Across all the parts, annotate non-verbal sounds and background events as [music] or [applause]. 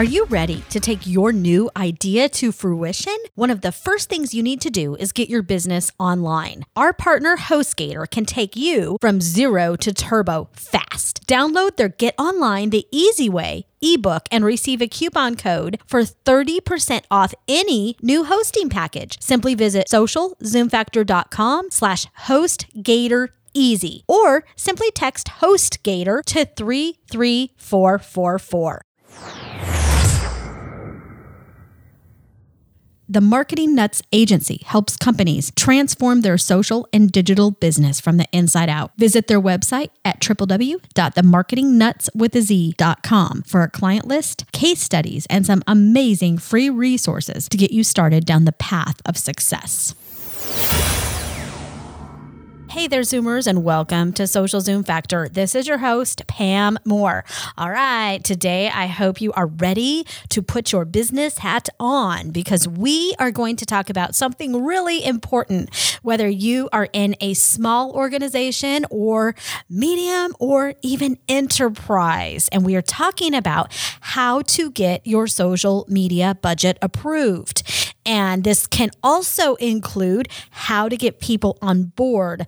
Are you ready to take your new idea to fruition? One of the first things you need to do is get your business online. Our partner HostGator can take you from zero to turbo fast. Download their Get Online the Easy Way ebook and receive a coupon code for 30% off any new hosting package. Simply visit socialzoomfactor.com slash hostgator easy or simply text hostgator to 33444. The Marketing Nutz Agency helps companies transform their social and digital business from the inside out. Visit their website at www.themarketingnutswithaz.com for a client list, case studies, and some amazing free resources to get you started down the path of success. Hey there, Zoomers, and welcome to Social Zoom Factor. This is your host, Pam Moore. All right, today I hope you are ready to put your business hat on because we are going to talk about something really important, whether you are in a small organization or medium or even enterprise. And we are talking about how to get your social media budget approved. And this can also include how to get people on board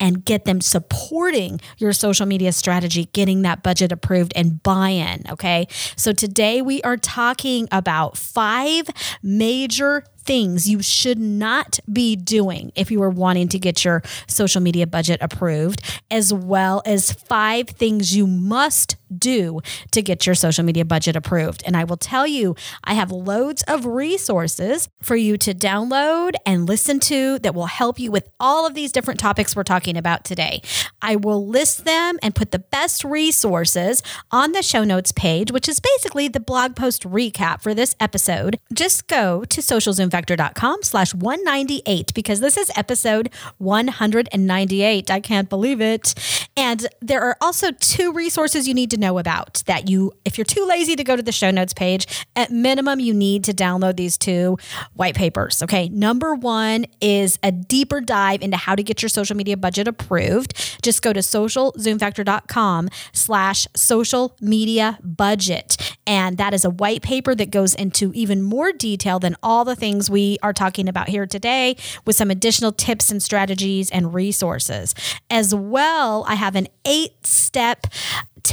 and get them supporting your social media strategy, getting that budget approved and buy in. Okay. So today we are talking about five major things you should not be doing if you are wanting to get your social media budget approved, as well as five things you must do to get your social media budget approved. And I will tell you, I have loads of resources for you to download and listen to that will help you with all of these different topics we're talking about today. I will list them and put the best resources on the show notes page, which is basically the blog post recap for this episode. Just go to socialzoomfactor.com slash 198 because this is episode 198. I can't believe it. And there are also two resources you need to know about that you, if you're too lazy to go to the show notes page, at minimum, you need to download these two white papers. Okay. Number one is a deeper dive into how to get your social media budget approved. Just go to socialzoomfactor.com slash social media budget. And that is a white paper that goes into even more detail than all the things we are talking about here today with some additional tips and strategies and resources. As well, I have an eight step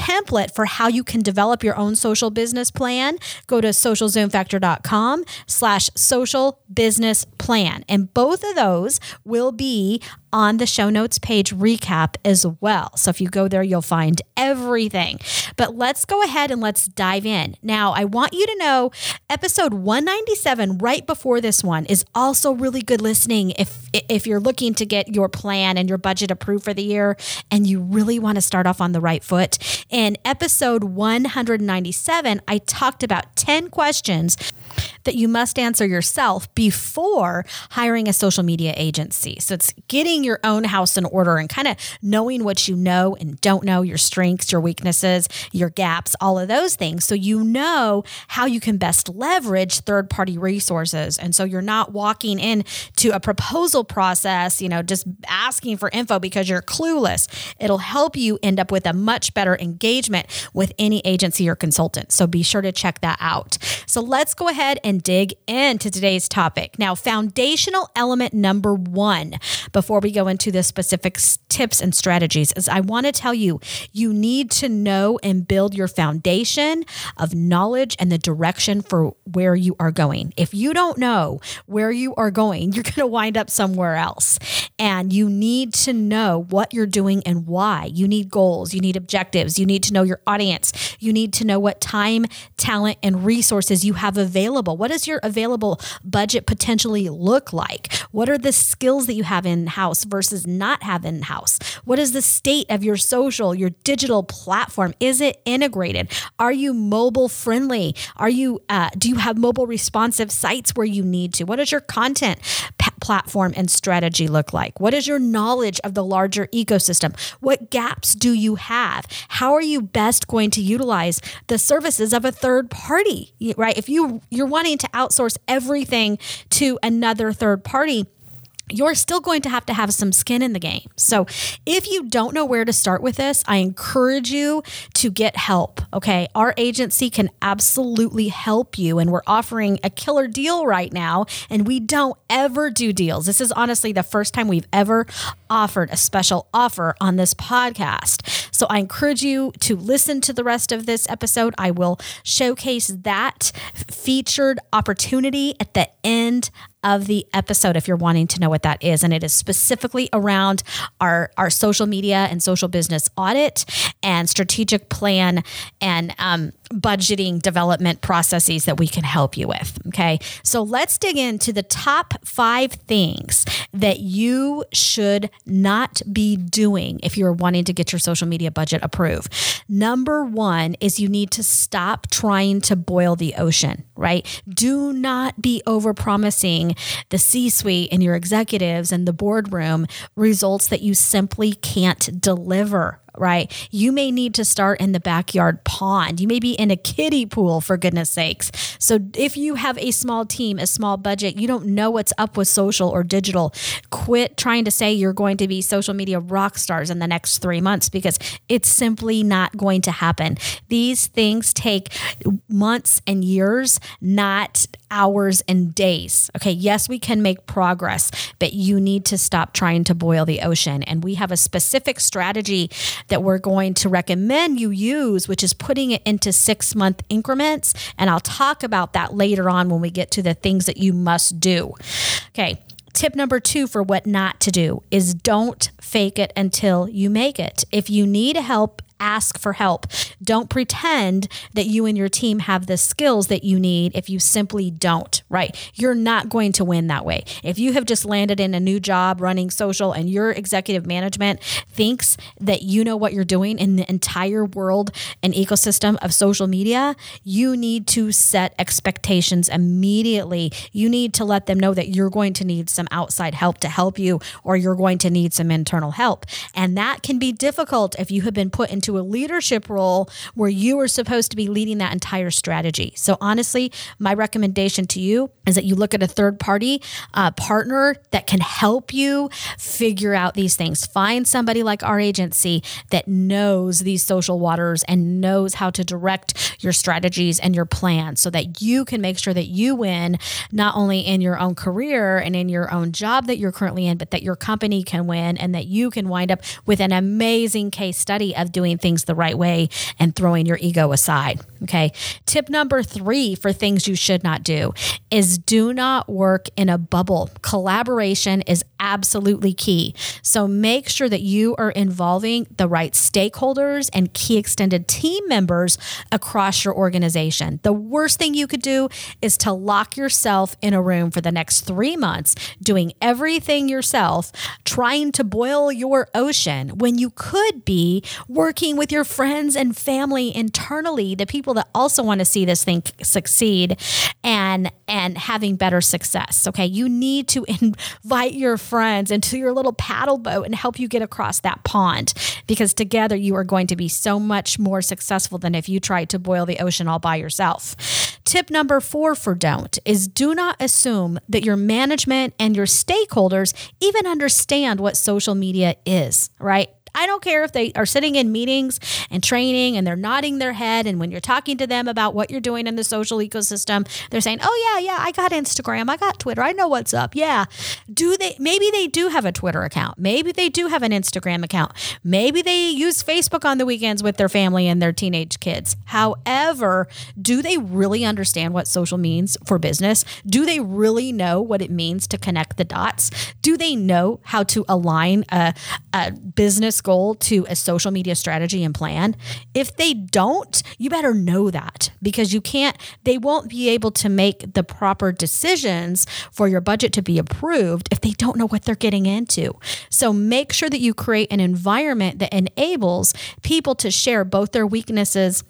template for how you can develop your own social business plan, go to socialzoomfactor.com slash social business plan. And both of those will be on the show notes page recap as well. So if you go there, you'll find everything. But let's go ahead and let's dive in. Now, I want you to know episode 197 right before this one is also really good listening if if you're looking to get your plan and your budget approved for the year and you really want to start off on the right foot. In episode 197, I talked about 10 questions that you must answer yourself before hiring a social media agency. So it's getting your own house in order and kind of knowing what you know and don't know, your strengths, your weaknesses, your gaps, all of those things. So you know how you can best leverage third party resources. And so you're not walking in to a proposal process, you know, just asking for info because you're clueless. It'll help you end up with a much better engagement with any agency or consultant. So be sure to check that out. So let's go ahead and dig into today's topic. Now, foundational element number one, before we go into the specific tips and strategies, is I want to tell you you need to know and build your foundation of knowledge and the direction for where you are going. If you don't know where you are going, [laughs] you're going to wind up somewhere else. And you need to know what you're doing and why. You need goals, you need objectives, you need to know your audience, you need to know what time, talent, and resources you have available. What does your available budget potentially look like? What are the skills that you have in house versus not have in house? What is the state of your social, your digital platform? Is it integrated? Are you mobile friendly? Are you, uh, do you have mobile responsive sites where you need to? What is your content platform and strategy look like? What is your knowledge of the larger ecosystem? What gaps do you have? How are you best going to utilize the services of a third party? Right? If you you're wanting to outsource everything to another third party, you're still going to have to have some skin in the game. So, if you don't know where to start with this, I encourage you to get help. Okay. Our agency can absolutely help you, and we're offering a killer deal right now. And we don't ever do deals. This is honestly the first time we've ever offered a special offer on this podcast. So, I encourage you to listen to the rest of this episode. I will showcase that featured opportunity at the end of the episode if you're wanting to know what that is. And it is specifically around our, our social media and social business audit and strategic plan and um, budgeting development processes that we can help you with. Okay. So let's dig into the top five things that you should not be doing if you're wanting to get your social media budget approved. Number one is you need to stop trying to boil the ocean, right? Do not be over promising the C suite and your executives and the boardroom results that you simply can't deliver right? You may need to start in the backyard pond. You may be in a kiddie pool, for goodness sakes. So, if you have a small team, a small budget, you don't know what's up with social or digital, quit trying to say you're going to be social media rock stars in the next three months because it's simply not going to happen. These things take months and years, not hours and days. Okay, yes, we can make progress, but you need to stop trying to boil the ocean. And we have a specific strategy that we're going to recommend you use, which is putting it into six month increments. And I'll talk about that later on when we get to the things that you must do. Okay. Tip number two for what not to do is don't fake it until you make it. If you need help ask for help. Don't pretend that you and your team have the skills that you need if you simply don't, right? You're not going to win that way. If you have just landed in a new job running social and your executive management thinks that you know what you're doing in the entire world and ecosystem of social media, you need to set expectations immediately. You need to let them know that you're going to need some outside help to help you or you're going to need some internal help. And that can be difficult if you have been put into a leadership role where you are supposed to be leading that entire strategy. So, honestly, my recommendation to you is that you look at a third party uh, partner that can help you figure out these things. Find somebody like our agency that knows these social waters and knows how to direct your strategies and your plans so that you can make sure that you win not only in your own career and in your own job that you're currently in, but that your company can win and that you can wind up with an amazing case study of doing things the right way and throwing your ego aside. Okay. Tip number three for things you should not do is do not work in a bubble. Collaboration is absolutely key. So make sure that you are involving the right stakeholders and key extended team members across your organization. The worst thing you could do is to lock yourself in a room for the next three months doing everything yourself, trying to boil your ocean when you could be working with your friends and family internally, the people that also want to see this thing succeed and and having better success. Okay, you need to [laughs] invite your friends into your little paddle boat and help you get across that pond because together you are going to be so much more successful than if you tried to boil the ocean all by yourself. Tip number four for don't is do not assume that your management and your stakeholders even understand what social media is, right? I don't care if they are sitting in meetings and training and they're nodding their head. And when you're talking to them about what you're doing in the social ecosystem, they're saying, Oh, yeah, yeah, I got Instagram. I got Twitter. I know what's up. Yeah. Do they, maybe they do have a Twitter account. Maybe they do have an Instagram account. Maybe they use Facebook on the weekends with their family and their teenage kids. However, do they really understand what social means for business? Do they really know what it means to connect the dots? Do they know how to align a, a business business goal to a social media strategy and plan? If they don't, you better know that because you can't, they won't be able to make the proper decisions for your budget to be approved if they don't know what they're getting into. So make sure that you create an environment that enables people to share both their weaknesses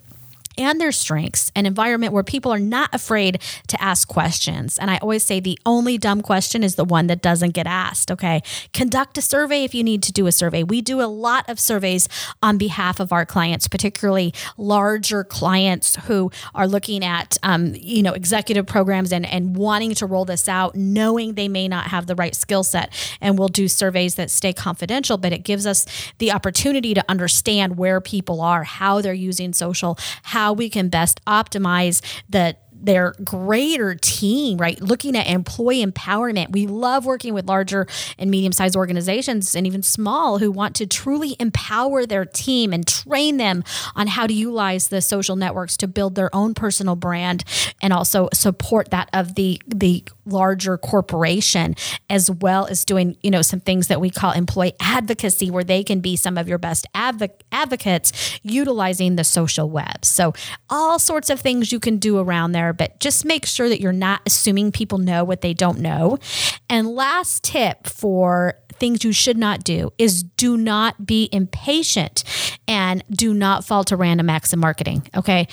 and their strengths, an environment where people are not afraid to ask questions. And I always say the only dumb question is the one that doesn't get asked. Okay. Conduct a survey if you need to do a survey. We do a lot of surveys on behalf of our clients, particularly larger clients who are looking at, um, you know, executive programs and, and wanting to roll this out, knowing they may not have the right skill set. And we'll do surveys that stay confidential, but it gives us the opportunity to understand where people are, how they're using social, how how we can best optimize the their greater team, right? Looking at employee empowerment. We love working with larger and medium sized organizations and even small who want to truly empower their team and train them on how to utilize the social networks to build their own personal brand and also support that of the the larger corporation as well as doing you know some things that we call employee advocacy where they can be some of your best adv- advocates utilizing the social web so all sorts of things you can do around there but just make sure that you're not assuming people know what they don't know and last tip for things you should not do is do not be impatient and do not fall to random acts of marketing. Okay.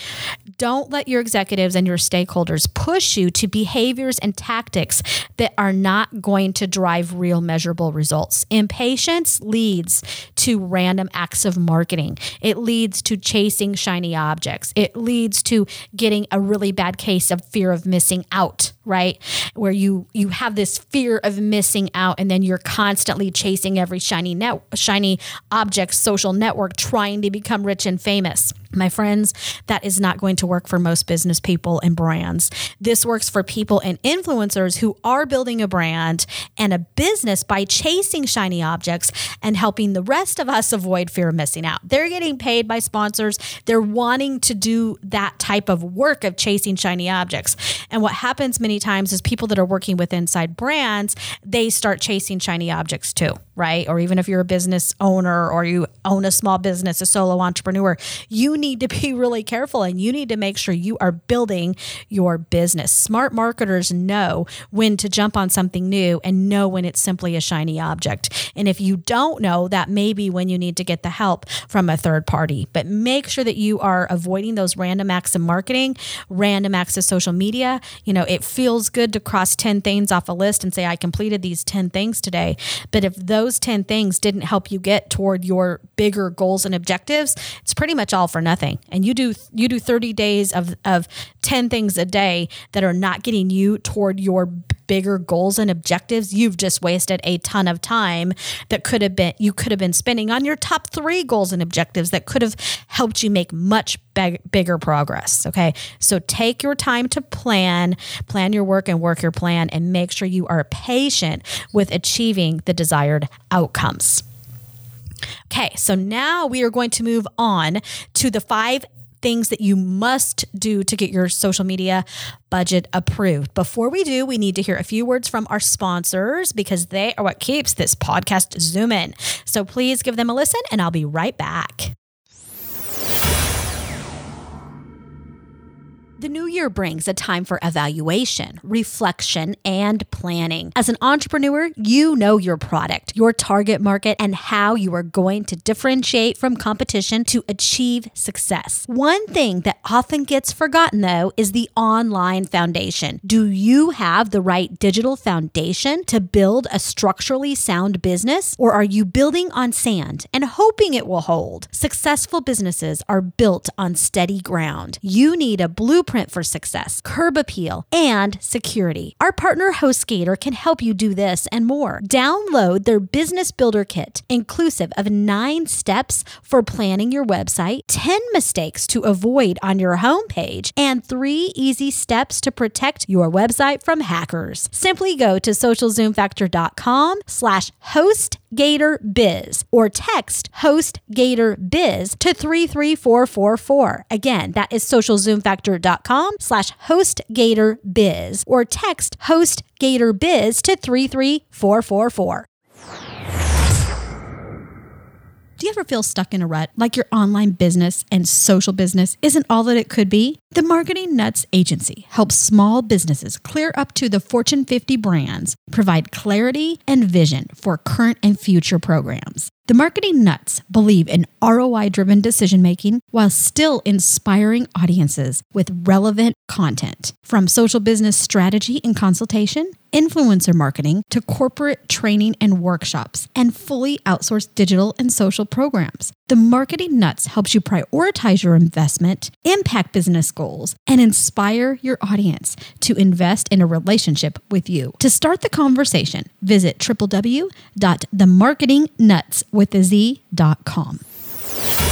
Don't let your executives and your stakeholders push you to behaviors and tactics that are not going to drive real measurable results. Impatience leads to random acts of marketing, it leads to chasing shiny objects, it leads to getting a really bad case of fear of missing out right where you you have this fear of missing out and then you're constantly chasing every shiny net shiny object social network trying to become rich and famous my friends, that is not going to work for most business people and brands. This works for people and influencers who are building a brand and a business by chasing shiny objects and helping the rest of us avoid fear of missing out. They're getting paid by sponsors. They're wanting to do that type of work of chasing shiny objects. And what happens many times is people that are working with inside brands, they start chasing shiny objects too, right? Or even if you're a business owner or you own a small business, a solo entrepreneur, you need to be [laughs] really careful and you need to make sure you are building your business. Smart marketers know when to jump on something new and know when it's simply a shiny object. And if you don't know, that may be when you need to get the help from a third party. But make sure that you are avoiding those random acts of marketing, random acts of social media. You know, it feels good to cross 10 things off a list and say, I completed these 10 things today. But if those 10 things didn't help you get toward your bigger goals and objectives, it's pretty much all for nothing and you do you do 30 days of of 10 things a day that are not getting you toward your bigger goals and objectives you've just wasted a ton of time that could have been you could have been spending on your top 3 goals and objectives that could have helped you make much big, bigger progress okay so take your time to plan plan your work and work your plan and make sure you are patient with achieving the desired outcomes Okay, so now we are going to move on to the five things that you must do to get your social media budget approved. Before we do, we need to hear a few words from our sponsors because they are what keeps this podcast zooming. So please give them a listen and I'll be right back. The new year brings a time for evaluation, reflection, and planning. As an entrepreneur, you know your product, your target market, and how you are going to differentiate from competition to achieve success. One thing that often gets forgotten, though, is the online foundation. Do you have the right digital foundation to build a structurally sound business, or are you building on sand and hoping it will hold? Successful businesses are built on steady ground. You need a blueprint blueprint for success, curb appeal, and security. Our partner HostGator can help you do this and more. Download their Business Builder Kit, inclusive of nine steps for planning your website, 10 mistakes to avoid on your homepage, and three easy steps to protect your website from hackers. Simply go to socialzoomfactor.com slash host Gator Biz or text host Gator Biz to 33444. Again, that is socialzoomfactor.com slash host Gator Biz or text host Gator Biz to 33444. Do you ever feel stuck in a rut, like your online business and social business isn't all that it could be? The Marketing Nutz Agency helps small businesses clear up to the Fortune 50 brands, provide clarity and vision for current and future programs. The marketing nutz believe in ROI driven decision making while still inspiring audiences with relevant content. From social business strategy and consultation, influencer marketing to corporate training and workshops, and fully outsourced digital and social programs. The Marketing Nutz helps you prioritize your investment, impact business goals, and inspire your audience to invest in a relationship with you. To start the conversation, visit www.themarketingnutswithaz.com.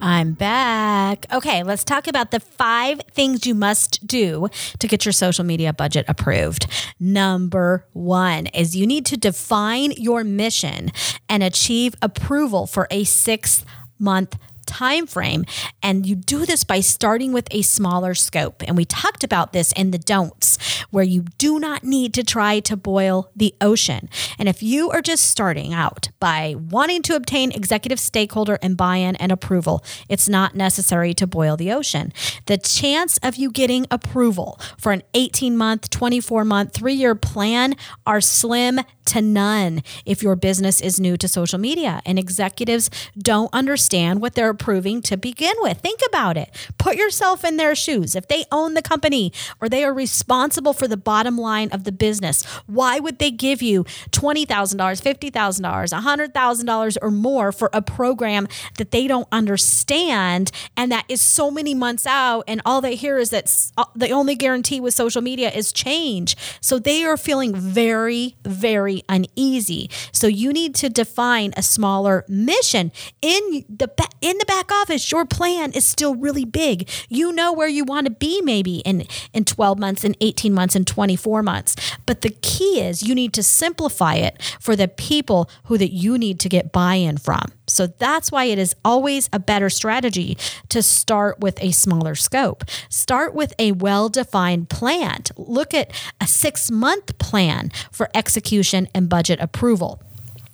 I'm back. Okay, let's talk about the five things you must do to get your social media budget approved. Number one is you need to define your mission and achieve approval for a six month time frame and you do this by starting with a smaller scope. And we talked about this in the don'ts where you do not need to try to boil the ocean. And if you are just starting out by wanting to obtain executive stakeholder and buy-in and approval it's not necessary to boil the ocean. The chance of you getting approval for an 18 month 24 month 3 year plan are slim to none if your business is new to social media and executives don't understand what they're approving to begin with. Think about it. Put yourself in their shoes. If they own the company or they are responsible for the bottom line of the business, why would they give you $20,000, $50,000, $100,000 or more for a program that they don't understand and that is so many months out and all they hear is that uh, the only guarantee with social media is change. So they are feeling very, very uneasy. So you need to define a smaller mission in the in the back office. Your plan is still really big. You know where you want to be maybe in in 12 months in 18 months and 24 months. But the key is you need to simplify it for the people who that you need to get buy-in from. So that's why it is always a better strategy to start with a smaller scope. Start with a well defined plan. Look at a six month plan for execution and budget approval.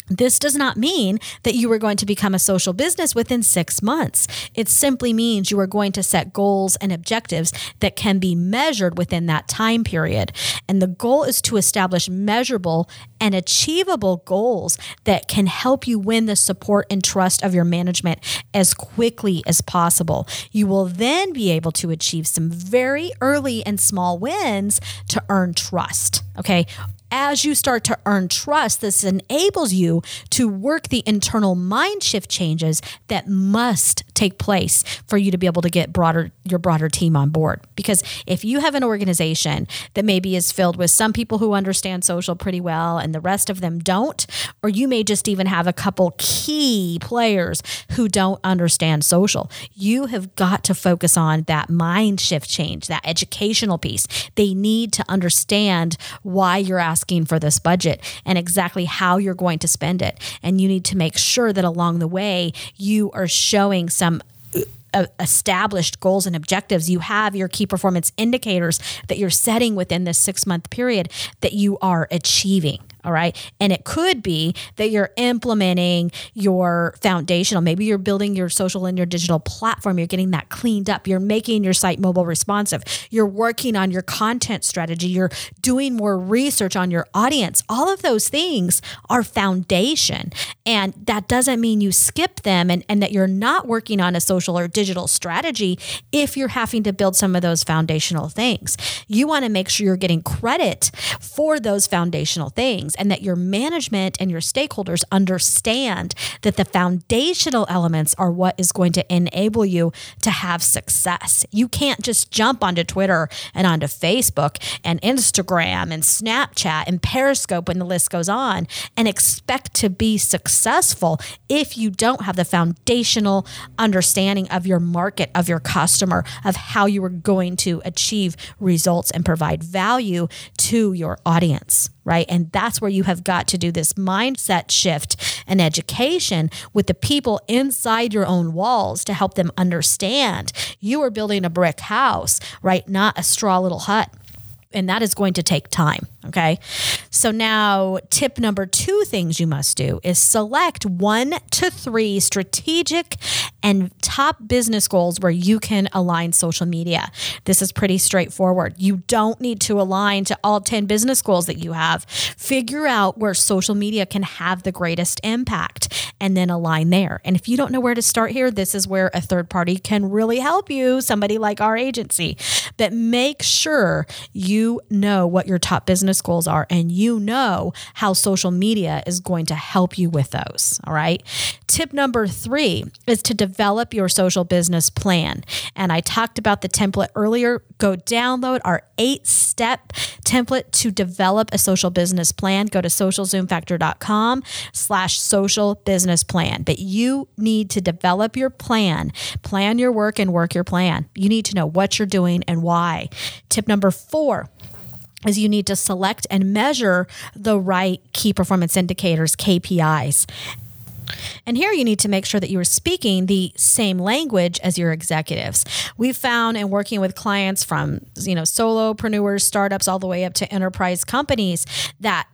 This does not mean that you are going to become a social business within six months. It simply means you are going to set goals and objectives that can be measured within that time period. And the goal is to establish measurable and achievable goals that can help you win the support and trust of your management as quickly as possible. You will then be able to achieve some very early and small wins to earn trust. Okay as you start to earn trust, this enables you to work the internal mind shift changes that must take place for you to be able to get broader your broader team on board. Because if you have an organization that maybe is filled with some people who understand social pretty well and the rest of them don't, or you may just even have a couple key players who don't understand social, you have got to focus on that mind shift change, that educational piece. They need to understand why you're asking asking for this budget and exactly how you're going to spend it. And you need to make sure that along the way, you are showing some uh, established goals and objectives. You have your key performance indicators that you're setting within this six month period that you are achieving. All right. And it could be that you're implementing your foundational, maybe you're building your social and your digital platform, you're getting that cleaned up, you're making your site mobile responsive, you're working on your content strategy, you're doing more research on your audience. All of those things are foundation. And that doesn't mean you skip them and, and that you're not working on a social or digital strategy if you're having to build some of those foundational things. You want to make sure you're getting credit for those foundational things things and that your management and your stakeholders understand that the foundational elements are what is going to enable you to have success. You can't just jump onto Twitter and onto Facebook and Instagram and Snapchat and Periscope when the list goes on and expect to be successful if you don't have the foundational understanding of your market, of your customer, of how you are going to achieve results and provide value to your audience right? And that's where you have got to do this mindset shift and education with the people inside your own walls to help them understand you are building a brick house, right? Not a straw little hut and that is going to take time. Okay. So now, tip number two things you must do is select one to three strategic and top business goals where you can align social media. This is pretty straightforward. You don't need to align to all 10 business goals that you have. Figure out where social media can have the greatest impact and then align there. And if you don't know where to start here, this is where a third party can really help you, somebody like our agency. But make sure you know what your top business goals are and you know how social media is going to help you with those. All right. Tip number three is to develop your social business plan. And I talked about the template earlier. Go download our eight step template to develop a social business plan. Go to socialzoomfactor.com slash social business plan. But you need to develop your plan, plan your work and work your plan. You need to know what you're doing and why. Tip number four is you need to select and measure the right key performance indicators, KPIs. And here you need to make sure that you are speaking the same language as your executives. We've found in working with clients from, you know, solopreneurs, startups, all the way up to enterprise companies that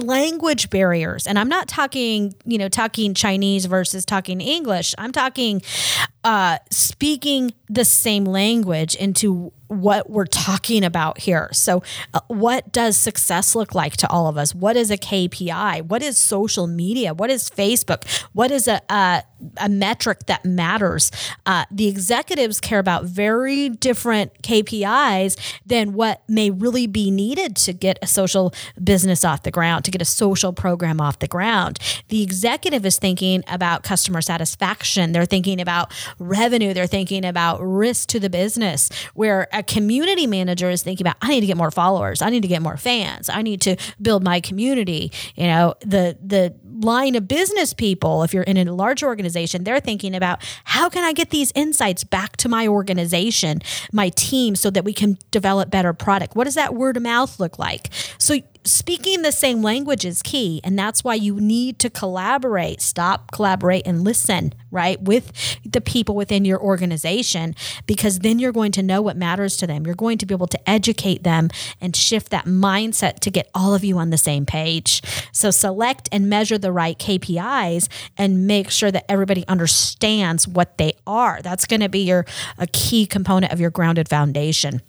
language barriers and i'm not talking you know talking chinese versus talking english i'm talking uh speaking the same language into what we're talking about here. So, uh, what does success look like to all of us? What is a KPI? What is social media? What is Facebook? What is a, a, a metric that matters? Uh, the executives care about very different KPIs than what may really be needed to get a social business off the ground, to get a social program off the ground. The executive is thinking about customer satisfaction, they're thinking about revenue, they're thinking about risk to the business, where a community manager is thinking about, I need to get more followers. I need to get more fans. I need to build my community. You know, the, the line of business people, if you're in a large organization, they're thinking about how can I get these insights back to my organization, my team, so that we can develop better product? What does that word of mouth look like? So speaking the same language is key. And that's why you need to collaborate, stop, collaborate, and listen, right, with the people within your organization, because then you're going to know what matters to them. You're going to be able to educate them and shift that mindset to get all of you on the same page. So select and measure the right KPIs and make sure that everybody understands what they are. That's going to be your a key component of your grounded foundation.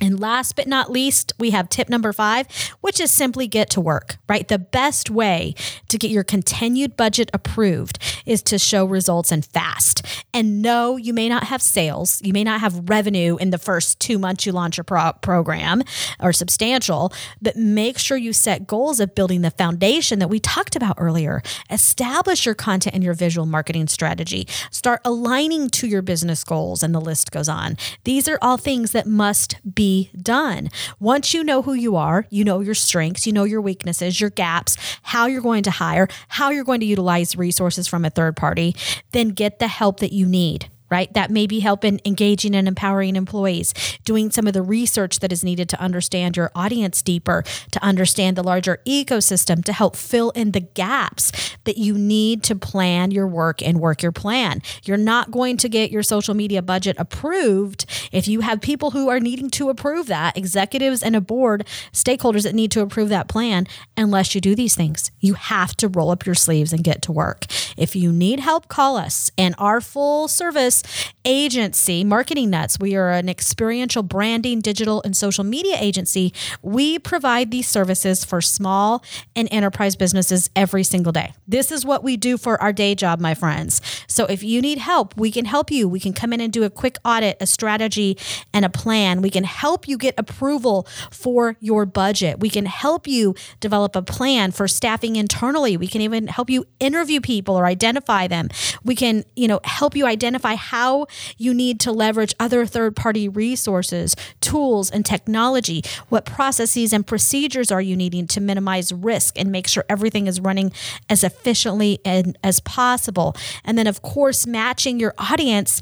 And last but not least, we have tip number five, which is simply get to work, right? The best way to get your continued budget approved is to show results and fast. And no, you may not have sales, you may not have revenue in the first two months you launch a pro- program or substantial, but make sure you set goals of building the foundation that we talked about earlier. Establish your content and your visual marketing strategy. Start aligning to your business goals, and the list goes on. These are all things that must be done. Once you know who you are, you know your strengths, you know your weaknesses, your gaps, how you're going to hire, how you're going to utilize resources from a third party, then get the help that you need right? That may be helping engaging and empowering employees, doing some of the research that is needed to understand your audience deeper, to understand the larger ecosystem, to help fill in the gaps that you need to plan your work and work your plan. You're not going to get your social media budget approved if you have people who are needing to approve that, executives and a board, stakeholders that need to approve that plan, unless you do these things. You have to roll up your sleeves and get to work. If you need help, call us. And our full service agency, Marketing Nutz. We are an experiential branding, digital, and social media agency. We provide these services for small and enterprise businesses every single day. This is what we do for our day job, my friends. So if you need help, we can help you. We can come in and do a quick audit, a strategy, and a plan. We can help you get approval for your budget. We can help you develop a plan for staffing internally. We can even help you interview people or identify them. We can, you know, help you identify how you need to leverage other third party resources, tools, and technology. What processes and procedures are you needing to minimize risk and make sure everything is running as efficiently and as possible? And then, of course, matching your audience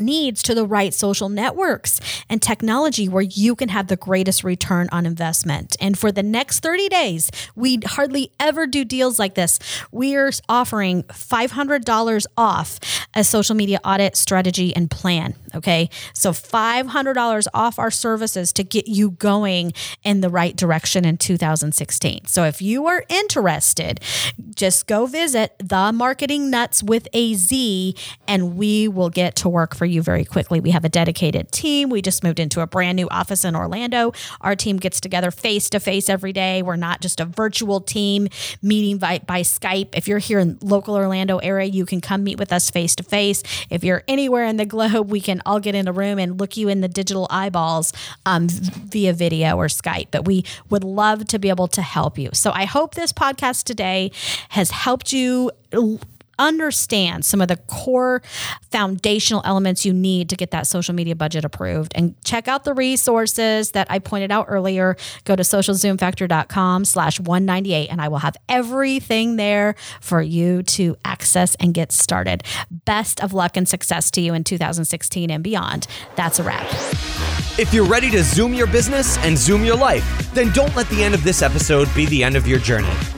needs to the right social networks and technology where you can have the greatest return on investment. And for the next 30 days, we hardly ever do deals like this. We are offering $500 off a social media audit strategy and plan. Okay. So $500 off our services to get you going in the right direction in 2016. So if you are interested, just go visit the marketing nuts with a Z and we will get to work for you very quickly. We have a dedicated team. We just moved into a brand new office in Orlando. Our team gets together face to face every day. We're not just a virtual team meeting by, by Skype. If you're here in local Orlando area, you can come meet with us face to face. If you're anywhere in the globe, we can all get in a room and look you in the digital eyeballs um, via video or Skype. But we would love to be able to help you. So I hope this podcast today has helped you understand some of the core foundational elements you need to get that social media budget approved and check out the resources that I pointed out earlier. Go to socialzoomfactor.com slash 198 and I will have everything there for you to access and get started. Best of luck and success to you in 2016 and beyond. That's a wrap. If you're ready to zoom your business and zoom your life, then don't let the end of this episode be the end of your journey.